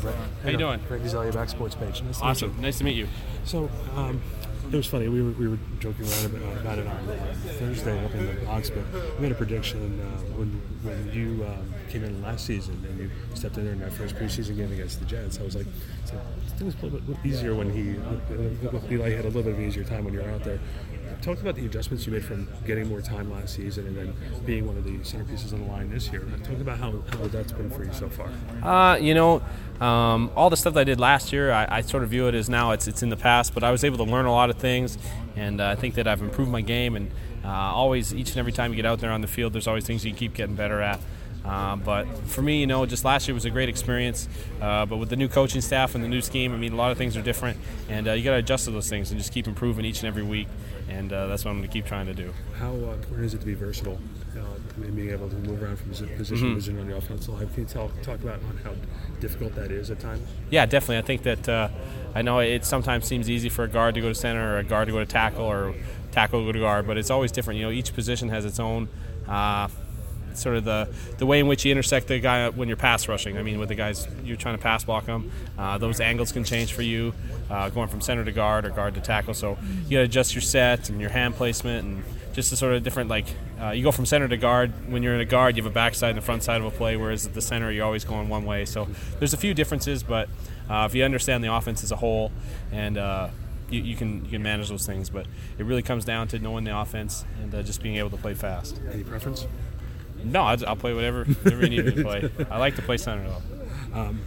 Brett. How you doing? Greg Gazelli, back sports page. Nice Awesome. Nice to meet you. So, um, it was funny. We were, we were joking around about, about it on uh, Thursday up in the box, but we made a prediction uh, when when you um, came in last season and you stepped in there in that first preseason game against the Jets. I was like, so things were a little bit easier when he uh, Eli had a little bit of an easier time when you were out there. Talk about the adjustments you made from getting more time last season and then being one of the centerpieces on the line this year. Talk about how, how that's been for you so far. Uh, you know, um, all the stuff that I did last year, I, I, sort of view it as now it's it's in the past. But I was able to learn a lot of things, and uh, I think that I've improved my game. And uh, always, each and every time you get out there on the field, there's always things you keep getting better at. Uh, but for me, you know, just last year was a great experience. Uh, but with the new coaching staff and the new scheme, I mean, a lot of things are different, and uh, you got to adjust to those things and just keep improving each and every week. And uh, that's what I'm going to keep trying to do. How uh, important is it to be versatile uh, and being able to move around from position to Mm-hmm. position on the offensive line? Can you tell, talk about how difficult that is at times? Yeah, definitely. I think that uh, I know it sometimes seems easy for a guard to go to center or a guard to go to tackle or tackle to go to guard, but it's always different. You know, each position has its own. Sort of the, the way in which you intersect the guy when you're pass rushing. I mean, with the guys you're trying to pass block them, uh, those angles can change for you, uh, going from center to guard or guard to tackle. So you got to adjust your set and your hand placement and just the sort of different like uh, you go from center to guard. When you're in a guard, you have a backside and a front side of a play, whereas at the center you're always going one way. So there's a few differences, but uh, if you understand the offense as a whole and uh, you, you, can you can manage those things, but it really comes down to knowing the offense and uh, just being able to play fast. Any preference? No, I'll, I'll play whatever, whatever you need me to play. I like to play center though. Um,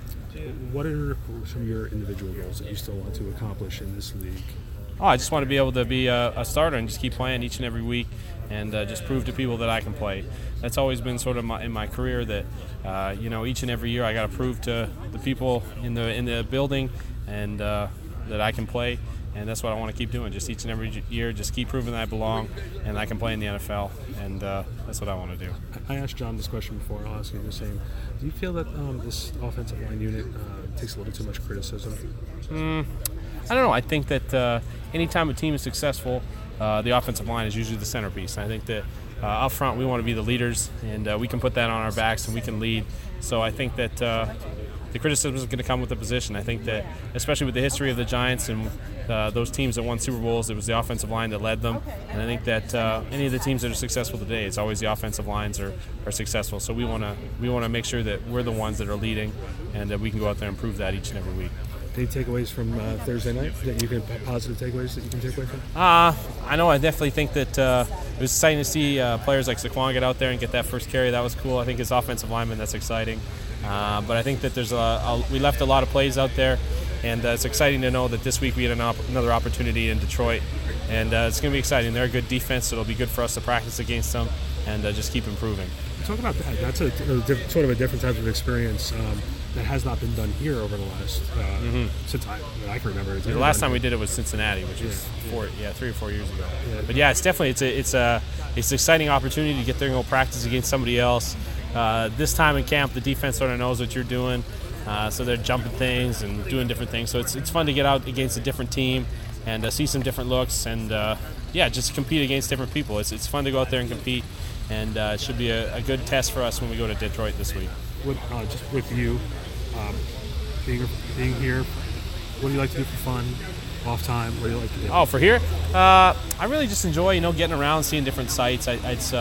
what are some of your individual goals that you still want to accomplish in this league? Oh, I just want to be able to be a, a starter and just keep playing each and every week, and uh, just prove to people that I can play. That's always been sort of my, in my career that uh, you know each and every year I got to prove to the people in the in the building and uh, that I can play and that's what I want to keep doing. Just each and every year, just keep proving that I belong and I can play in the NFL, and uh, that's what I want to do. I asked John this question before. I'll ask you the same. Do you feel that um, this offensive line unit uh, takes a little too much criticism? Mm, I don't know. I think that uh, anytime a team is successful, uh, the offensive line is usually the centerpiece. I think that uh, up front we want to be the leaders, and uh, we can put that on our backs and we can lead. So I think that the criticism is going to come with the position. I think that, especially with the history of the Giants and uh, those teams that won Super Bowls, it was the offensive line that led them. And I think that uh, any of the teams that are successful today, it's always the offensive lines are, are successful. So we want to we want to make sure that we're the ones that are leading, and that we can go out there and prove that each and every week. Any takeaways from uh, Thursday night that you can positive takeaways that you can take away from? Uh, I know. I definitely think that uh, it was exciting to see uh, players like Saquon get out there and get that first carry. That was cool. I think his offensive lineman, that's exciting. Uh, but I think that there's a, a, we left a lot of plays out there, and uh, it's exciting to know that this week we had an op- another opportunity in Detroit, and uh, it's going to be exciting. They're a good defense, so it'll be good for us to practice against them and uh, just keep improving. Talk about that. That's a, a diff- sort of a different type of experience um, that has not been done here over the last uh, mm-hmm. since I, I can remember. the last time we did it was Cincinnati, which was yeah. four, yeah, three or four years ago. Yeah. But yeah, it's definitely it's a it's a it's an exciting opportunity to get there and go practice against somebody else. Uh, this time in camp, the defense sort of knows what you're doing, uh, so they're jumping things and doing different things. So it's, it's fun to get out against a different team and uh, see some different looks and uh, yeah, just compete against different people. It's, it's fun to go out there and compete, and uh, it should be a, a, good test for us when we go to Detroit this week. With, uh, just with you um, being, being here, what do you like to do for fun? Off time, what do you like to do? Oh, for here, I really just enjoy, you know, getting around, seeing different sites. I, it's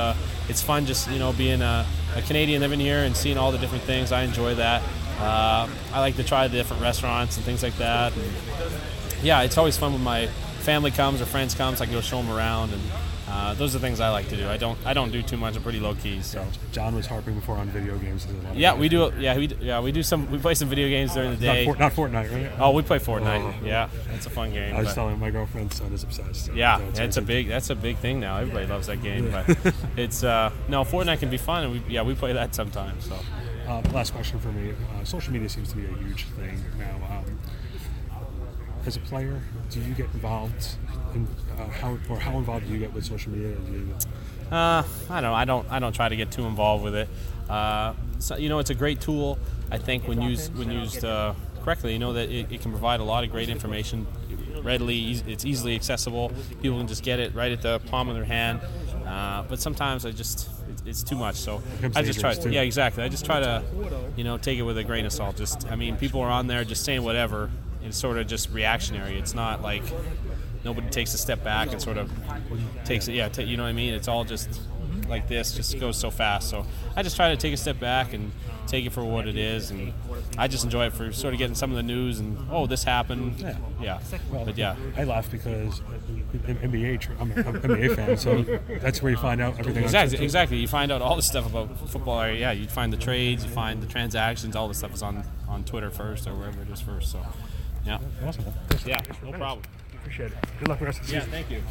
it's fun just you know being a a Canadian living here and seeing all the different things. I enjoy that. Uh, I like to try the different restaurants and things like that. And yeah, it's always fun when my family comes or friends comes. I can go show them around, and uh, those are the things I like to do. I don't I don't do too much. I'm pretty low key. So John was harping before on video games. Yeah, we do. Yeah, we yeah we do some. We play some video games during the day. Not, not Fortnite, right? Oh, we play Fortnite. Oh. Yeah, that's a fun game. I was but, telling my girlfriend's son is obsessed. So yeah, it's, it's a big that's a big thing now. Everybody loves that game. Yeah. But it's uh, no Fortnite can be fun, and we yeah we play that sometimes. So. Uh, last question for me. Uh, social media seems to be a huge thing now. Um, as a player, do you get involved in uh, how or how involved do you get with social media? Uh, I don't. I don't. I don't try to get too involved with it. Uh, so, you know, it's a great tool. I think when used when used uh, correctly, you know that it, it, can provide a lot of great information. Readily, it's easily accessible. People can just get it right at the palm of their hand. Uh, but sometimes I just it's, it's too much. So I just try. too. Yeah, exactly. I just try to, you know, take it with a grain of salt. Just I mean, people are on there just saying whatever. It's sort of just reactionary. It's not like nobody takes a step back and sort of takes it. Yeah, ta you know what I mean. It's all just like this. Just goes so fast. So I just try to take a step back and take it for what it is, and I just enjoy it for sort of getting some of the news and oh, this happened. Yeah. Yeah. Well, But yeah. I laugh because uh, I'm NBA, I'm an NBA fan, so that's where you find out everything. Exactly, exactly. You find out all the stuff about football. Yeah, you find the trades, you find the transactions, all the stuff is on on Twitter first or wherever it is first. So, yeah, Awesome. Yeah, no problem. Appreciate it. Good luck with the rest of the Yeah, thank you.